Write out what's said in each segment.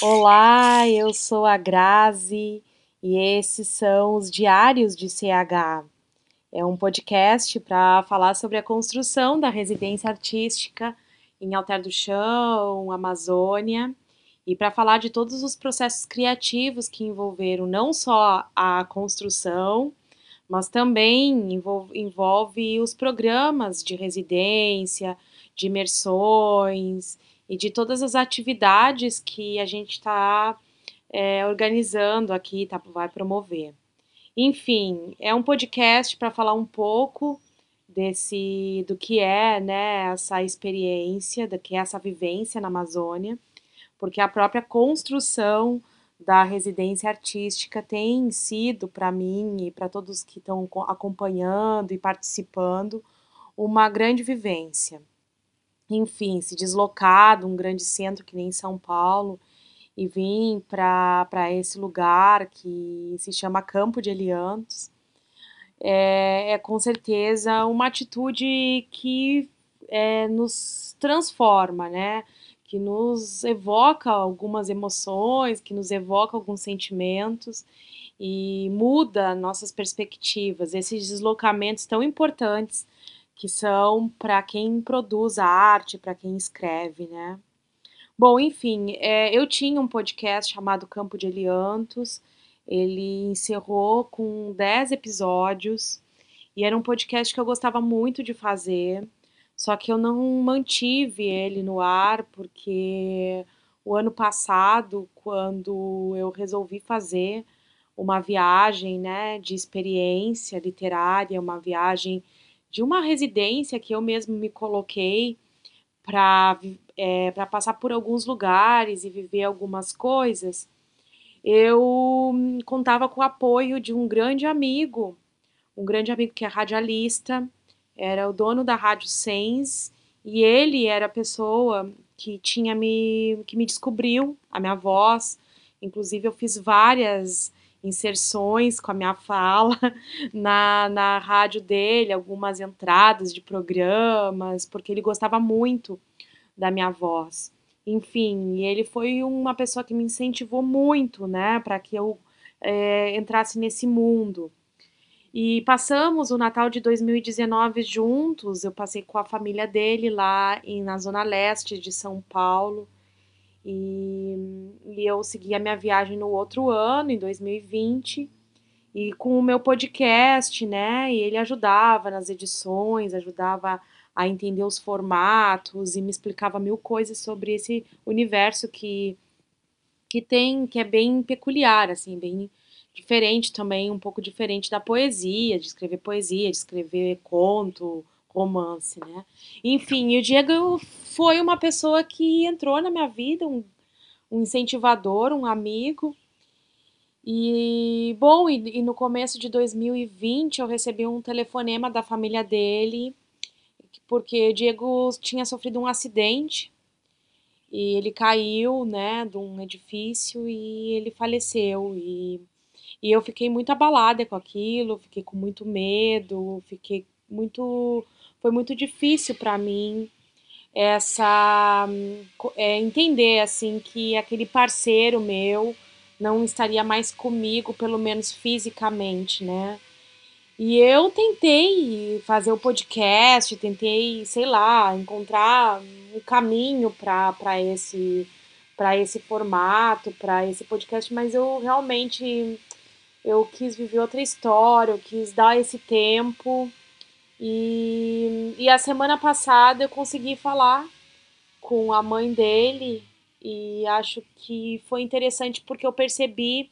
Olá, eu sou a Grazi e esses são os Diários de CH. É um podcast para falar sobre a construção da residência artística em Alter do Chão, Amazônia, e para falar de todos os processos criativos que envolveram não só a construção, mas também envolve, envolve os programas de residência, de imersões e de todas as atividades que a gente está é, organizando aqui, tá, vai promover. Enfim, é um podcast para falar um pouco desse do que é né, essa experiência, do que é essa vivência na Amazônia, porque a própria construção da residência artística tem sido para mim e para todos que estão acompanhando e participando uma grande vivência enfim, se deslocar de um grande centro que nem São Paulo e vir para esse lugar que se chama Campo de Eliantos, é, é com certeza uma atitude que é, nos transforma, né? Que nos evoca algumas emoções, que nos evoca alguns sentimentos e muda nossas perspectivas. Esses deslocamentos tão importantes que são para quem produz a arte, para quem escreve, né? Bom, enfim, é, eu tinha um podcast chamado Campo de Eliantos, ele encerrou com 10 episódios e era um podcast que eu gostava muito de fazer, só que eu não mantive ele no ar porque o ano passado, quando eu resolvi fazer uma viagem, né, de experiência literária, uma viagem de uma residência que eu mesmo me coloquei para é, passar por alguns lugares e viver algumas coisas, eu contava com o apoio de um grande amigo, um grande amigo que é radialista, era o dono da Rádio Sens, e ele era a pessoa que tinha me que me descobriu a minha voz. Inclusive eu fiz várias inserções com a minha fala na, na rádio dele, algumas entradas de programas, porque ele gostava muito da minha voz. Enfim, ele foi uma pessoa que me incentivou muito, né, para que eu é, entrasse nesse mundo. E passamos o Natal de 2019 juntos. Eu passei com a família dele lá em, na zona leste de São Paulo. E, e eu segui a minha viagem no outro ano, em 2020, e com o meu podcast, né? E ele ajudava nas edições, ajudava a entender os formatos e me explicava mil coisas sobre esse universo que que tem que é bem peculiar, assim, bem diferente também, um pouco diferente da poesia, de escrever poesia, de escrever conto, romance, né? Enfim, o Diego foi uma pessoa que entrou na minha vida, um, um incentivador, um amigo. E, bom, e, e, no começo de 2020 eu recebi um telefonema da família dele, porque Diego tinha sofrido um acidente e ele caiu, né, de um edifício e ele faleceu. E, e eu fiquei muito abalada com aquilo, fiquei com muito medo, fiquei muito foi muito difícil para mim essa é, entender assim que aquele parceiro meu não estaria mais comigo, pelo menos fisicamente, né? E eu tentei fazer o podcast, tentei, sei lá, encontrar um caminho para esse para esse formato, para esse podcast, mas eu realmente eu quis viver outra história, eu quis dar esse tempo e, e a semana passada eu consegui falar com a mãe dele e acho que foi interessante porque eu percebi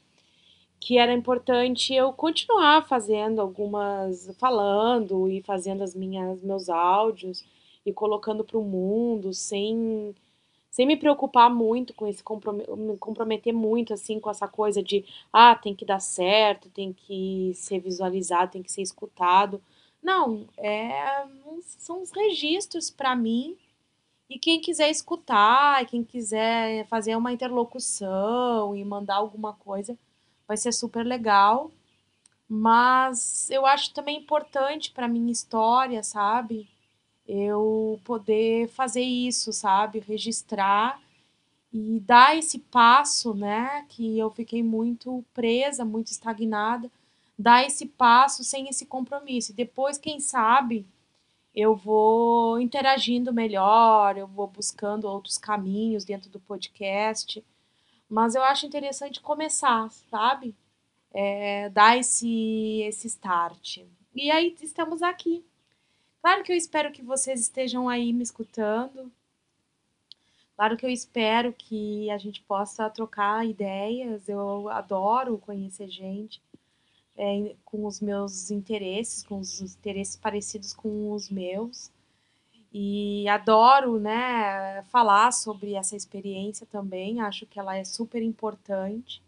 que era importante eu continuar fazendo algumas falando e fazendo as minhas meus áudios e colocando para o mundo sem sem me preocupar muito com esse me comprometer muito assim com essa coisa de ah tem que dar certo tem que ser visualizado tem que ser escutado não, é, são os registros para mim. E quem quiser escutar, quem quiser fazer uma interlocução e mandar alguma coisa, vai ser super legal. Mas eu acho também importante para minha história, sabe? Eu poder fazer isso, sabe? Registrar e dar esse passo, né, que eu fiquei muito presa, muito estagnada, dar esse passo sem esse compromisso. Depois, quem sabe, eu vou interagindo melhor, eu vou buscando outros caminhos dentro do podcast. Mas eu acho interessante começar, sabe? É, dar esse, esse start. E aí estamos aqui. Claro que eu espero que vocês estejam aí me escutando. Claro que eu espero que a gente possa trocar ideias. Eu adoro conhecer gente é, com os meus interesses, com os interesses parecidos com os meus. E adoro, né, falar sobre essa experiência também. Acho que ela é super importante.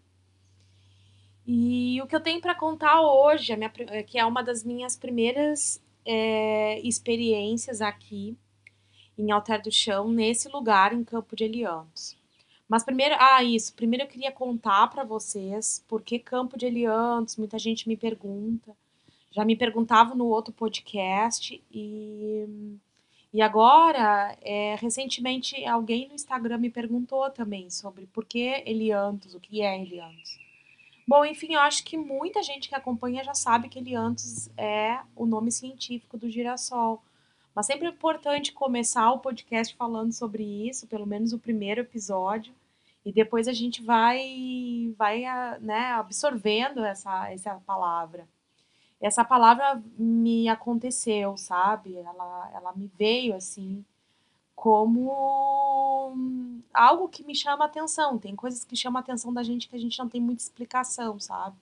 E o que eu tenho para contar hoje, minha, que é uma das minhas primeiras é, experiências aqui em Alter do Chão, nesse lugar em Campo de Eliantos. Mas primeiro, ah, isso, primeiro eu queria contar para vocês por que Campo de Eliantos, muita gente me pergunta. Já me perguntavam no outro podcast e e agora, é, recentemente, alguém no Instagram me perguntou também sobre por que Eliantos, o que é Eliantos. Bom, enfim, eu acho que muita gente que acompanha já sabe que Eliantos é o nome científico do girassol. Mas sempre é importante começar o podcast falando sobre isso, pelo menos o primeiro episódio, e depois a gente vai, vai né, absorvendo essa, essa palavra. Essa palavra me aconteceu, sabe? Ela, ela me veio assim como algo que me chama atenção. Tem coisas que chamam atenção da gente que a gente não tem muita explicação, sabe?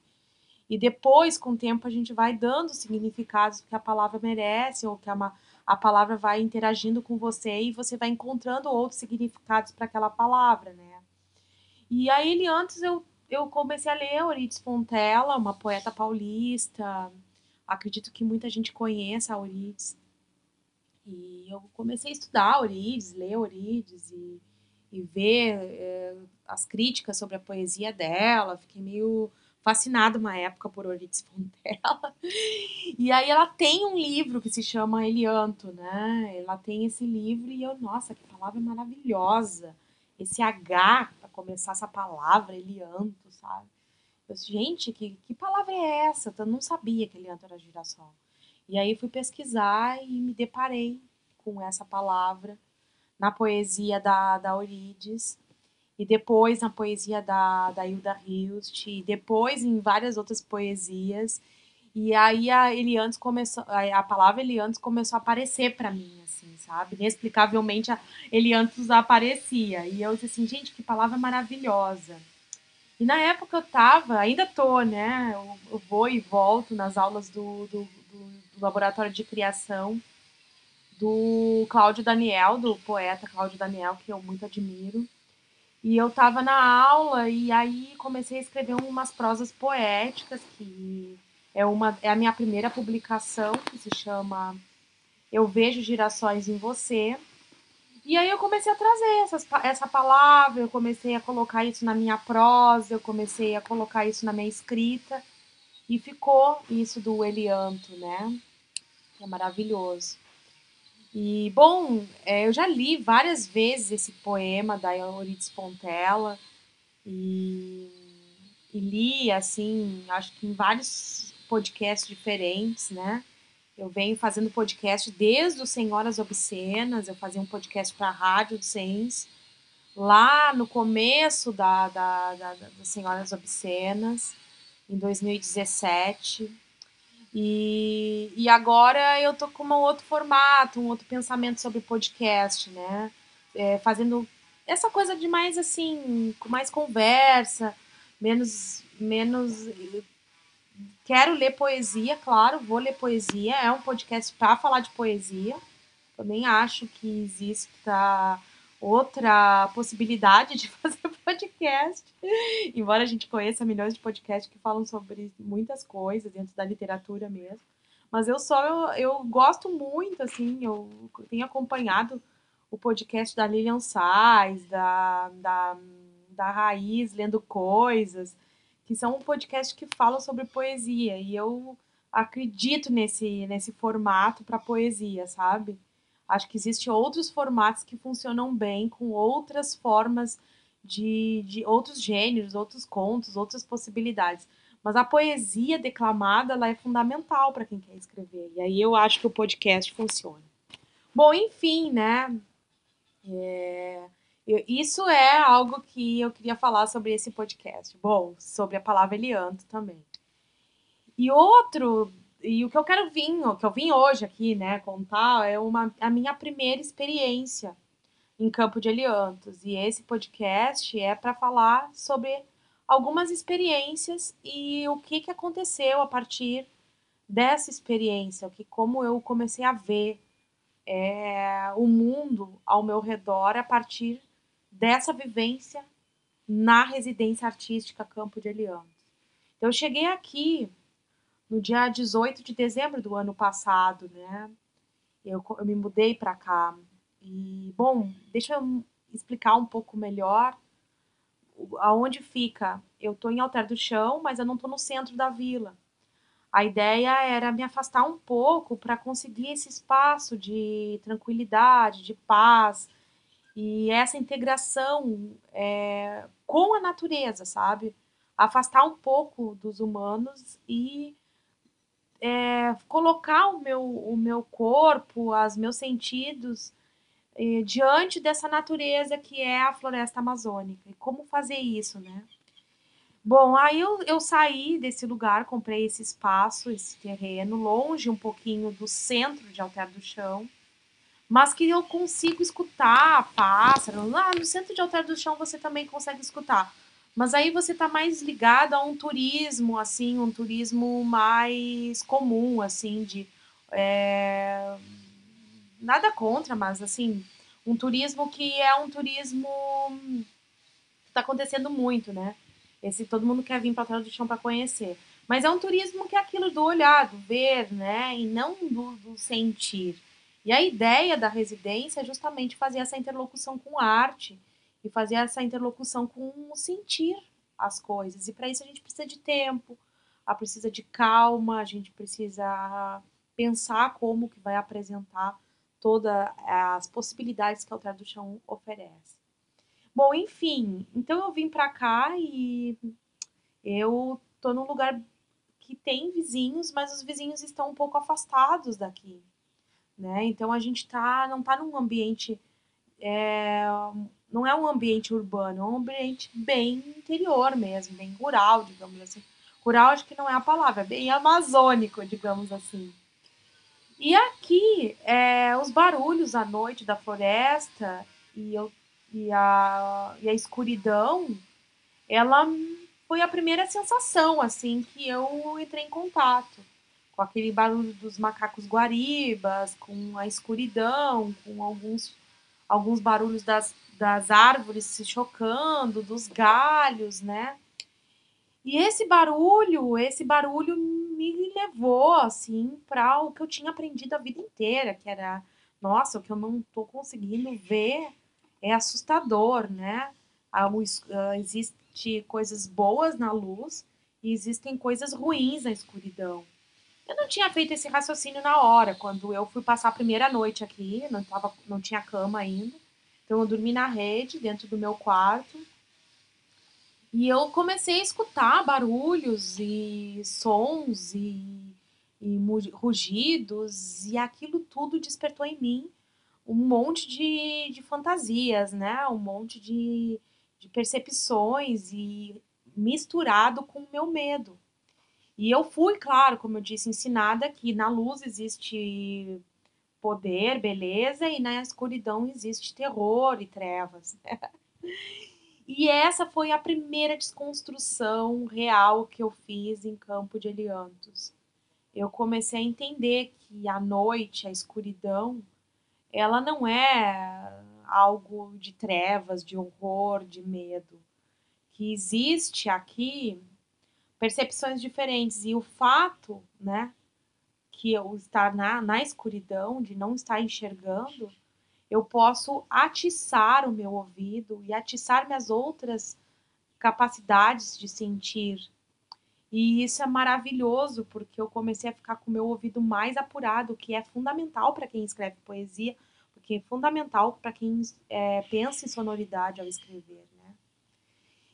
E depois, com o tempo, a gente vai dando significados que a palavra merece ou que a, a palavra vai interagindo com você e você vai encontrando outros significados para aquela palavra, né? E aí, ele antes eu, eu comecei a ler Euridice Fontella, uma poeta paulista. Acredito que muita gente conheça a Euridice. E eu comecei a estudar Euridice, ler Euridice e, e ver é, as críticas sobre a poesia dela. Fiquei meio fascinada uma época por Euridice Fontella. E aí ela tem um livro que se chama Elianto, né? Ela tem esse livro e eu, nossa, que palavra maravilhosa. Esse H começar essa palavra, Elianto, sabe? Eu, gente, que, que palavra é essa? Eu não sabia que Elianto era girassol. E aí fui pesquisar e me deparei com essa palavra na poesia da, da Euridice e depois na poesia da, da Hilda Hilst, e depois em várias outras poesias. E aí a Eliantes começou, a, palavra Eliantes começou a aparecer para mim, assim, sabe? Inexplicavelmente a Eliantes aparecia. E eu disse assim, gente, que palavra maravilhosa. E na época eu tava, ainda tô, né? Eu, eu vou e volto nas aulas do, do, do, do laboratório de criação do Cláudio Daniel, do poeta Cláudio Daniel, que eu muito admiro. E eu estava na aula e aí comecei a escrever umas prosas poéticas, que é, uma, é a minha primeira publicação, que se chama Eu Vejo Girassóis em Você. E aí eu comecei a trazer essas, essa palavra, eu comecei a colocar isso na minha prosa, eu comecei a colocar isso na minha escrita. E ficou isso do Elianto, né? É maravilhoso. E, bom, é, eu já li várias vezes esse poema da Euridice Pontella e, e li, assim, acho que em vários podcasts diferentes, né? Eu venho fazendo podcast desde o Senhoras Obscenas, eu fazia um podcast para a Rádio Sens, lá no começo da, da, da, das Senhoras Obscenas, em 2017. E, e agora eu tô com um outro formato, um outro pensamento sobre podcast, né? É, fazendo essa coisa de mais assim, com mais conversa, menos, menos. Quero ler poesia, claro, vou ler poesia. É um podcast para falar de poesia. Também acho que exista outra possibilidade de fazer podcast. Embora a gente conheça milhões de podcasts que falam sobre muitas coisas dentro da literatura mesmo. Mas eu só eu, eu gosto muito, assim, eu tenho acompanhado o podcast da Lilian Sais, da, da, da Raiz, lendo coisas, que são um podcast que falam sobre poesia. E eu acredito nesse, nesse formato para poesia, sabe? Acho que existem outros formatos que funcionam bem, com outras formas de, de outros gêneros, outros contos, outras possibilidades. Mas a poesia declamada ela é fundamental para quem quer escrever. E aí eu acho que o podcast funciona. Bom, enfim, né? É, isso é algo que eu queria falar sobre esse podcast. Bom, sobre a palavra Elianto também. E outro, e o que eu quero vir, o que eu vim hoje aqui, né, contar é uma, a minha primeira experiência em Campo de Eliantos. E esse podcast é para falar sobre algumas experiências e o que, que aconteceu a partir dessa experiência, o que como eu comecei a ver é, o mundo ao meu redor a partir dessa vivência na residência artística Campo de Eliantos. Então, eu cheguei aqui no dia 18 de dezembro do ano passado, né? Eu, eu me mudei para cá. E, bom, deixa eu explicar um pouco melhor aonde fica. Eu estou em Alter do Chão, mas eu não estou no centro da vila. A ideia era me afastar um pouco para conseguir esse espaço de tranquilidade, de paz e essa integração é, com a natureza, sabe? Afastar um pouco dos humanos e é, colocar o meu, o meu corpo, os meus sentidos é, diante dessa natureza que é a floresta amazônica. E como fazer isso, né? Bom, aí eu, eu saí desse lugar, comprei esse espaço, esse terreno, longe um pouquinho do centro de Alter do Chão, mas que eu consigo escutar pássaro. Lá no centro de Alter do Chão você também consegue escutar. Mas aí você está mais ligado a um turismo, assim, um turismo mais comum, assim, de. É... Nada contra, mas assim, um turismo que é um turismo está acontecendo muito, né? Esse todo mundo quer vir para Alter do Chão para conhecer. Mas é um turismo que é aquilo do olhar, do ver, né? E não do, do sentir. E a ideia da residência é justamente fazer essa interlocução com arte e fazer essa interlocução com o sentir as coisas. E para isso a gente precisa de tempo, a precisa de calma, a gente precisa pensar como que vai apresentar todas as possibilidades que a Altar do Chão oferece. Bom, enfim, então eu vim para cá e eu tô num lugar que tem vizinhos, mas os vizinhos estão um pouco afastados daqui, né? Então a gente tá, não tá num ambiente, é, não é um ambiente urbano, é um ambiente bem interior mesmo, bem rural, digamos assim. Rural acho que não é a palavra, é bem amazônico, digamos assim. E aqui, é, os barulhos à noite da floresta, e eu e a, e a escuridão, ela foi a primeira sensação, assim, que eu entrei em contato. Com aquele barulho dos macacos guaribas, com a escuridão, com alguns, alguns barulhos das, das árvores se chocando, dos galhos, né? E esse barulho, esse barulho me levou, assim, para o que eu tinha aprendido a vida inteira, que era, nossa, o que eu não tô conseguindo ver é assustador, né? Existem coisas boas na luz e existem coisas ruins na escuridão. Eu não tinha feito esse raciocínio na hora, quando eu fui passar a primeira noite aqui, não, tava, não tinha cama ainda. Então eu dormi na rede, dentro do meu quarto. E eu comecei a escutar barulhos e sons e, e rugidos, e aquilo tudo despertou em mim um monte de, de fantasias, né? Um monte de, de percepções e misturado com o meu medo. E eu fui, claro, como eu disse, ensinada que na luz existe poder, beleza, e na escuridão existe terror e trevas. E essa foi a primeira desconstrução real que eu fiz em Campo de Eliantos. Eu comecei a entender que a noite, a escuridão, ela não é algo de trevas, de horror, de medo. Que existe aqui percepções diferentes e o fato, né, que eu estar na, na escuridão, de não estar enxergando, eu posso atiçar o meu ouvido e atiçar minhas outras capacidades de sentir. E isso é maravilhoso, porque eu comecei a ficar com o meu ouvido mais apurado, que é fundamental para quem escreve poesia, porque é fundamental para quem é, pensa em sonoridade ao escrever, né?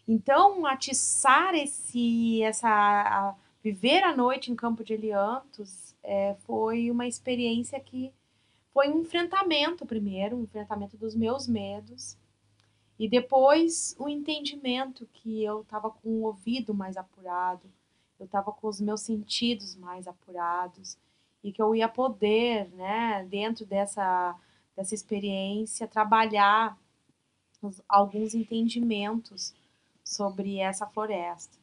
Então, atiçar esse, essa, a, viver a noite em Campo de Eliantos é, foi uma experiência que foi um enfrentamento primeiro, um enfrentamento dos meus medos, e depois o entendimento que eu estava com o ouvido mais apurado, eu estava com os meus sentidos mais apurados, e que eu ia poder, né, dentro dessa, dessa experiência, trabalhar alguns entendimentos sobre essa floresta.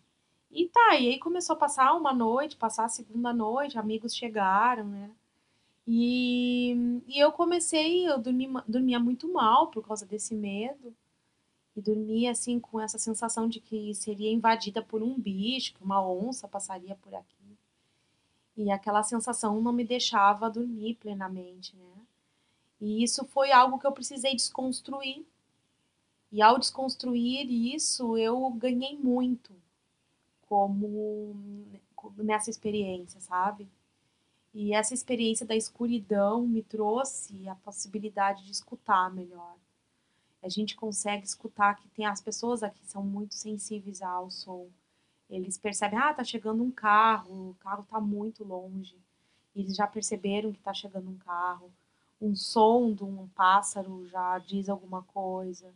E tá, e aí começou a passar uma noite, passar a segunda noite, amigos chegaram, né? E, e eu comecei, eu dormi, dormia muito mal por causa desse medo. E dormia assim com essa sensação de que seria invadida por um bicho, que uma onça passaria por aqui. E aquela sensação não me deixava dormir plenamente, né? E isso foi algo que eu precisei desconstruir. E ao desconstruir isso, eu ganhei muito como nessa experiência, sabe? E essa experiência da escuridão me trouxe a possibilidade de escutar melhor. A gente consegue escutar que tem as pessoas aqui são muito sensíveis ao som. Eles percebem, ah, tá chegando um carro, o carro tá muito longe. Eles já perceberam que tá chegando um carro. Um som de um pássaro já diz alguma coisa.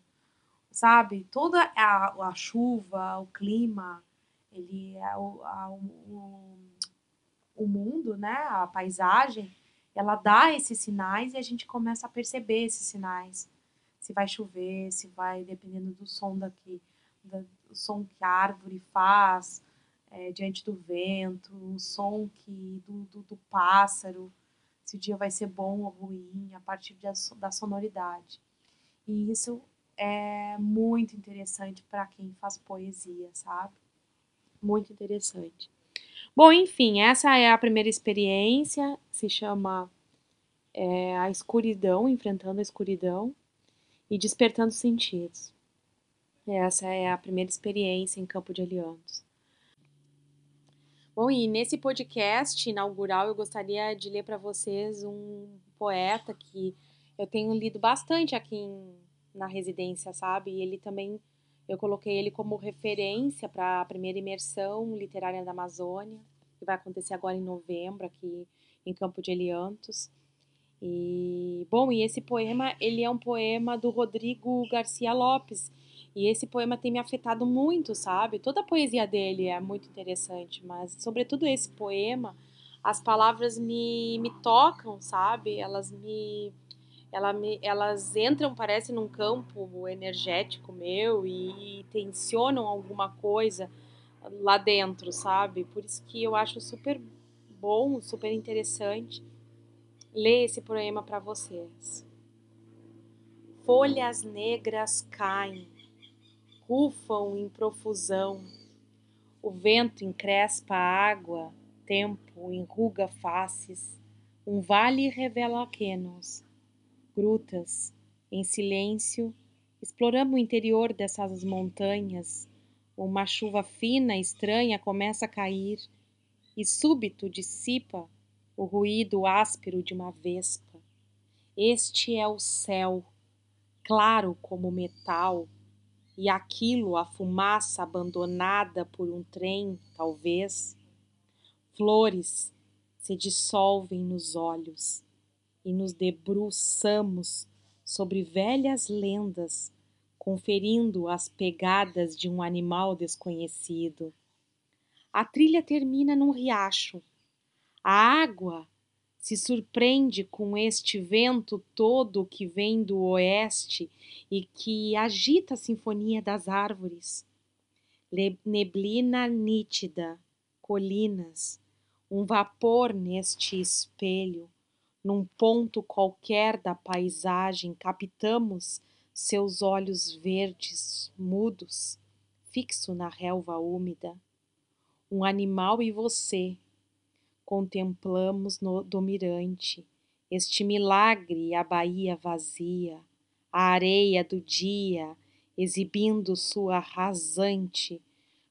Sabe? Toda a, a chuva, o clima, ele é o, a, o, o mundo, né, a paisagem, ela dá esses sinais e a gente começa a perceber esses sinais. Se vai chover, se vai, dependendo do som daqui, do som que a árvore faz é, diante do vento, o som que do, do, do, pássaro, se o dia vai ser bom ou ruim, a partir de, da sonoridade. E isso é muito interessante para quem faz poesia, sabe? Muito interessante. Bom, enfim, essa é a primeira experiência, se chama é, A Escuridão, Enfrentando a Escuridão e Despertando Sentidos. Essa é a primeira experiência em Campo de Aliantos. Bom, e nesse podcast inaugural eu gostaria de ler para vocês um poeta que eu tenho lido bastante aqui em, na residência, sabe? E ele também eu coloquei ele como referência para a primeira imersão literária da Amazônia, que vai acontecer agora em novembro aqui em Campo de Eliantos. E bom, e esse poema, ele é um poema do Rodrigo Garcia Lopes. E esse poema tem me afetado muito, sabe? Toda a poesia dele é muito interessante, mas sobretudo esse poema, as palavras me, me tocam, sabe? Elas me ela me, elas entram, parece, num campo energético meu e, e tensionam alguma coisa lá dentro, sabe? Por isso que eu acho super bom, super interessante ler esse poema para vocês. Folhas negras caem, rufam em profusão, o vento encrespa a água, tempo enruga faces, um vale revela quenos grutas, em silêncio, exploramos o interior dessas montanhas. Uma chuva fina, estranha, começa a cair e súbito dissipa o ruído áspero de uma vespa. Este é o céu, claro como metal, e aquilo a fumaça abandonada por um trem, talvez. Flores se dissolvem nos olhos e nos debruçamos sobre velhas lendas, conferindo as pegadas de um animal desconhecido. A trilha termina num riacho. A água se surpreende com este vento todo que vem do oeste e que agita a sinfonia das árvores. Neblina nítida, colinas, um vapor neste espelho num ponto qualquer da paisagem, captamos seus olhos verdes, mudos, fixo na relva úmida. Um animal e você, contemplamos no, do mirante, este milagre a baía vazia, a areia do dia, exibindo sua rasante,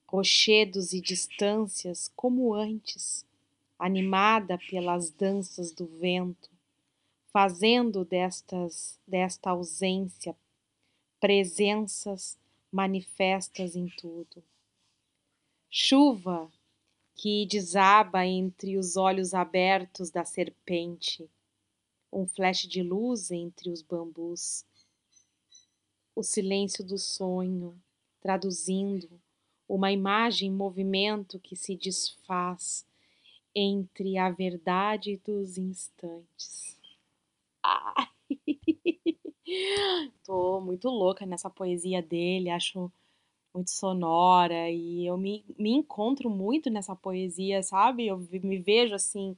rochedos e distâncias como antes animada pelas danças do vento, fazendo destas, desta ausência presenças manifestas em tudo. Chuva que desaba entre os olhos abertos da serpente, um flash de luz entre os bambus. O silêncio do sonho, traduzindo uma imagem em movimento que se desfaz entre a verdade dos instantes. Ai. Tô muito louca nessa poesia dele, acho muito sonora e eu me, me encontro muito nessa poesia, sabe? Eu me vejo assim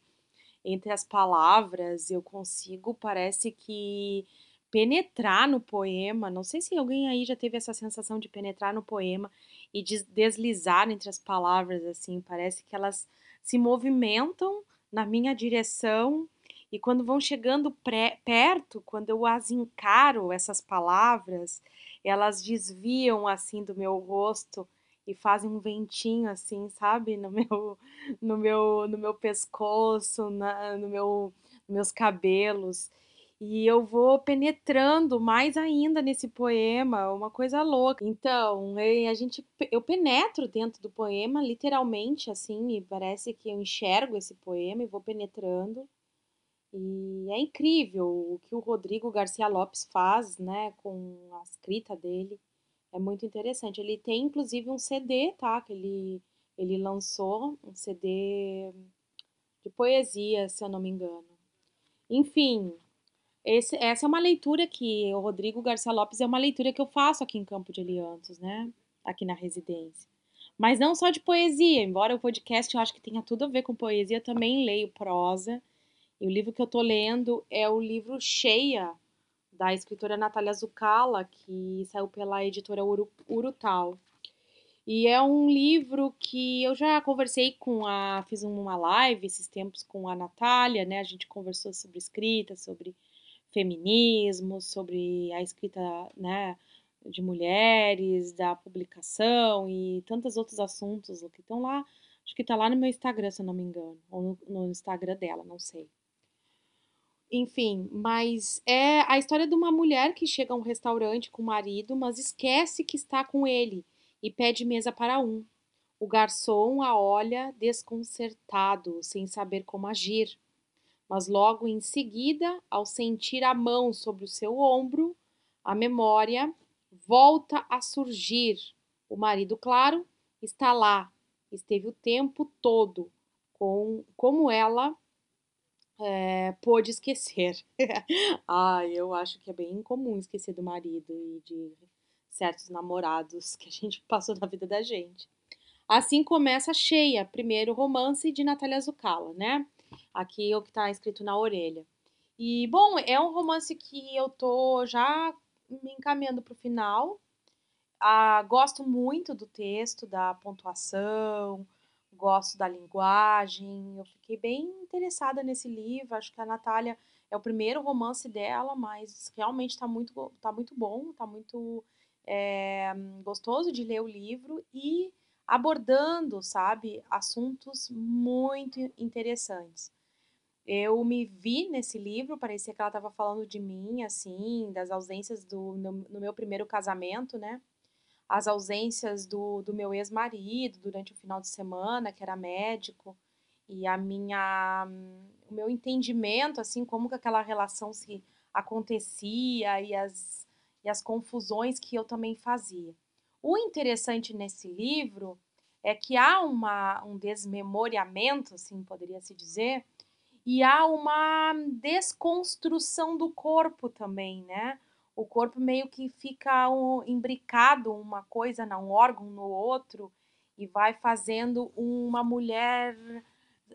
entre as palavras, eu consigo, parece que penetrar no poema. Não sei se alguém aí já teve essa sensação de penetrar no poema e de deslizar entre as palavras assim, parece que elas se movimentam na minha direção e quando vão chegando pré, perto, quando eu as encaro, essas palavras, elas desviam assim do meu rosto e fazem um ventinho assim, sabe, no meu, no meu, no meu pescoço, na, no meu, nos meus cabelos. E eu vou penetrando mais ainda nesse poema, uma coisa louca. Então, a gente, eu penetro dentro do poema, literalmente, assim, e parece que eu enxergo esse poema e vou penetrando. E é incrível o que o Rodrigo Garcia Lopes faz, né, com a escrita dele. É muito interessante. Ele tem inclusive um CD, tá? Que ele, ele lançou um CD de poesia, se eu não me engano. Enfim, esse, essa é uma leitura que o Rodrigo Garcia Lopes é uma leitura que eu faço aqui em Campo de Eliantos, né? Aqui na residência. Mas não só de poesia, embora o podcast eu acho que tenha tudo a ver com poesia, eu também leio prosa e o livro que eu estou lendo é o livro Cheia, da escritora Natália Zucala, que saiu pela editora Uru, Urutal. E é um livro que eu já conversei com a. Fiz uma live esses tempos com a Natália, né? A gente conversou sobre escrita, sobre feminismo, sobre a escrita, né? De mulheres, da publicação e tantos outros assuntos que estão lá. Acho que está lá no meu Instagram, se eu não me engano. Ou no, no Instagram dela, não sei. Enfim, mas é a história de uma mulher que chega a um restaurante com o marido, mas esquece que está com ele e pede mesa para um. O garçom a olha desconcertado, sem saber como agir. Mas logo em seguida, ao sentir a mão sobre o seu ombro, a memória volta a surgir. O marido, claro, está lá, esteve o tempo todo com como ela é, pôde esquecer. ah, eu acho que é bem incomum esquecer do marido e de certos namorados que a gente passou na vida da gente. Assim começa a cheia, primeiro romance de Natália Zucala, né? Aqui é o que está escrito na orelha. E, bom, é um romance que eu tô já me encaminhando para o final. Ah, gosto muito do texto, da pontuação, gosto da linguagem. Eu fiquei bem interessada nesse livro. Acho que a Natália é o primeiro romance dela, mas realmente está muito, tá muito bom, está muito é, gostoso de ler o livro e abordando, sabe, assuntos muito interessantes. Eu me vi nesse livro, parecia que ela estava falando de mim, assim, das ausências do, no, no meu primeiro casamento, né? as ausências do, do meu ex-marido durante o final de semana, que era médico, e a minha o meu entendimento assim como que aquela relação se acontecia e as e as confusões que eu também fazia. O interessante nesse livro é que há uma, um desmemoriamento, assim poderia se dizer, e há uma desconstrução do corpo também, né? o corpo meio que fica um, imbricado uma coisa, um órgão no outro, e vai fazendo uma mulher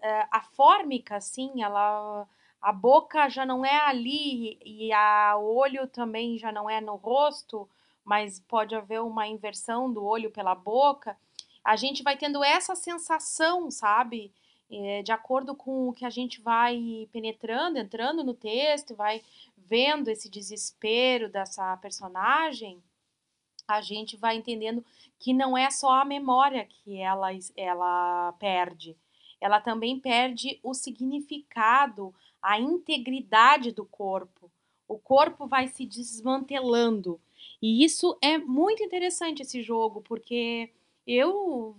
é, afórmica, assim, ela a boca já não é ali e a, olho também já não é no rosto, mas pode haver uma inversão do olho pela boca. A gente vai tendo essa sensação, sabe? É, de acordo com o que a gente vai penetrando, entrando no texto, vai vendo esse desespero dessa personagem, a gente vai entendendo que não é só a memória que ela, ela perde, ela também perde o significado, a integridade do corpo. O corpo vai se desmantelando E isso é muito interessante esse jogo, porque eu,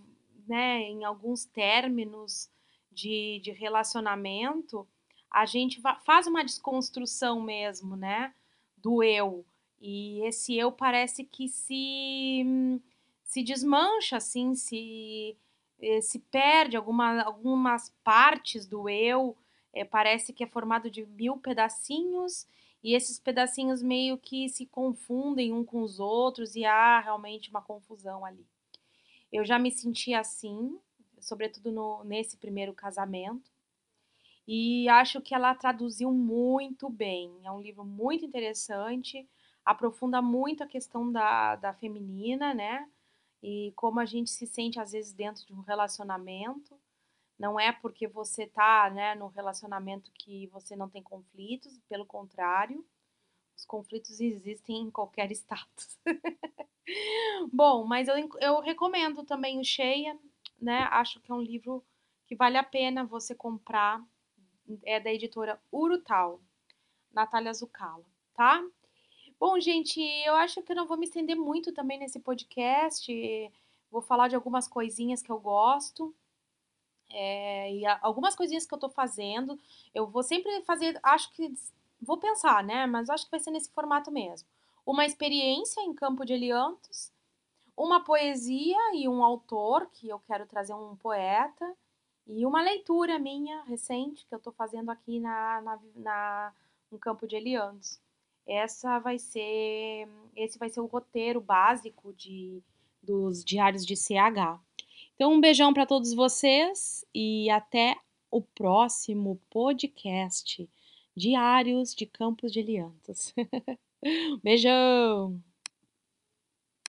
né, em alguns términos de, de relacionamento, a gente faz uma desconstrução mesmo, né, do eu. E esse eu parece que se, se desmancha, assim, se, eh, se perde alguma, algumas partes do eu, é, parece que é formado de mil pedacinhos e esses pedacinhos meio que se confundem um com os outros e há realmente uma confusão ali. Eu já me senti assim, sobretudo no, nesse primeiro casamento, e acho que ela traduziu muito bem. É um livro muito interessante, aprofunda muito a questão da, da feminina, né? E como a gente se sente às vezes dentro de um relacionamento. Não é porque você tá, né, no relacionamento que você não tem conflitos, pelo contrário, os conflitos existem em qualquer status. Bom, mas eu, eu recomendo também o Cheia, né? Acho que é um livro que vale a pena você comprar. É da editora Urutau, Natália Zucala, tá? Bom, gente, eu acho que eu não vou me estender muito também nesse podcast. Vou falar de algumas coisinhas que eu gosto. É, e algumas coisinhas que eu tô fazendo, eu vou sempre fazer, acho que vou pensar, né? Mas acho que vai ser nesse formato mesmo. Uma experiência em Campo de Eliantos, uma poesia e um autor, que eu quero trazer um poeta, e uma leitura minha recente que eu tô fazendo aqui na, na, na no Campo de Eliantos. Essa vai ser, esse vai ser o roteiro básico de, dos diários de CH. Então, um beijão para todos vocês e até o próximo podcast Diários de Campos de Eliantos. beijão!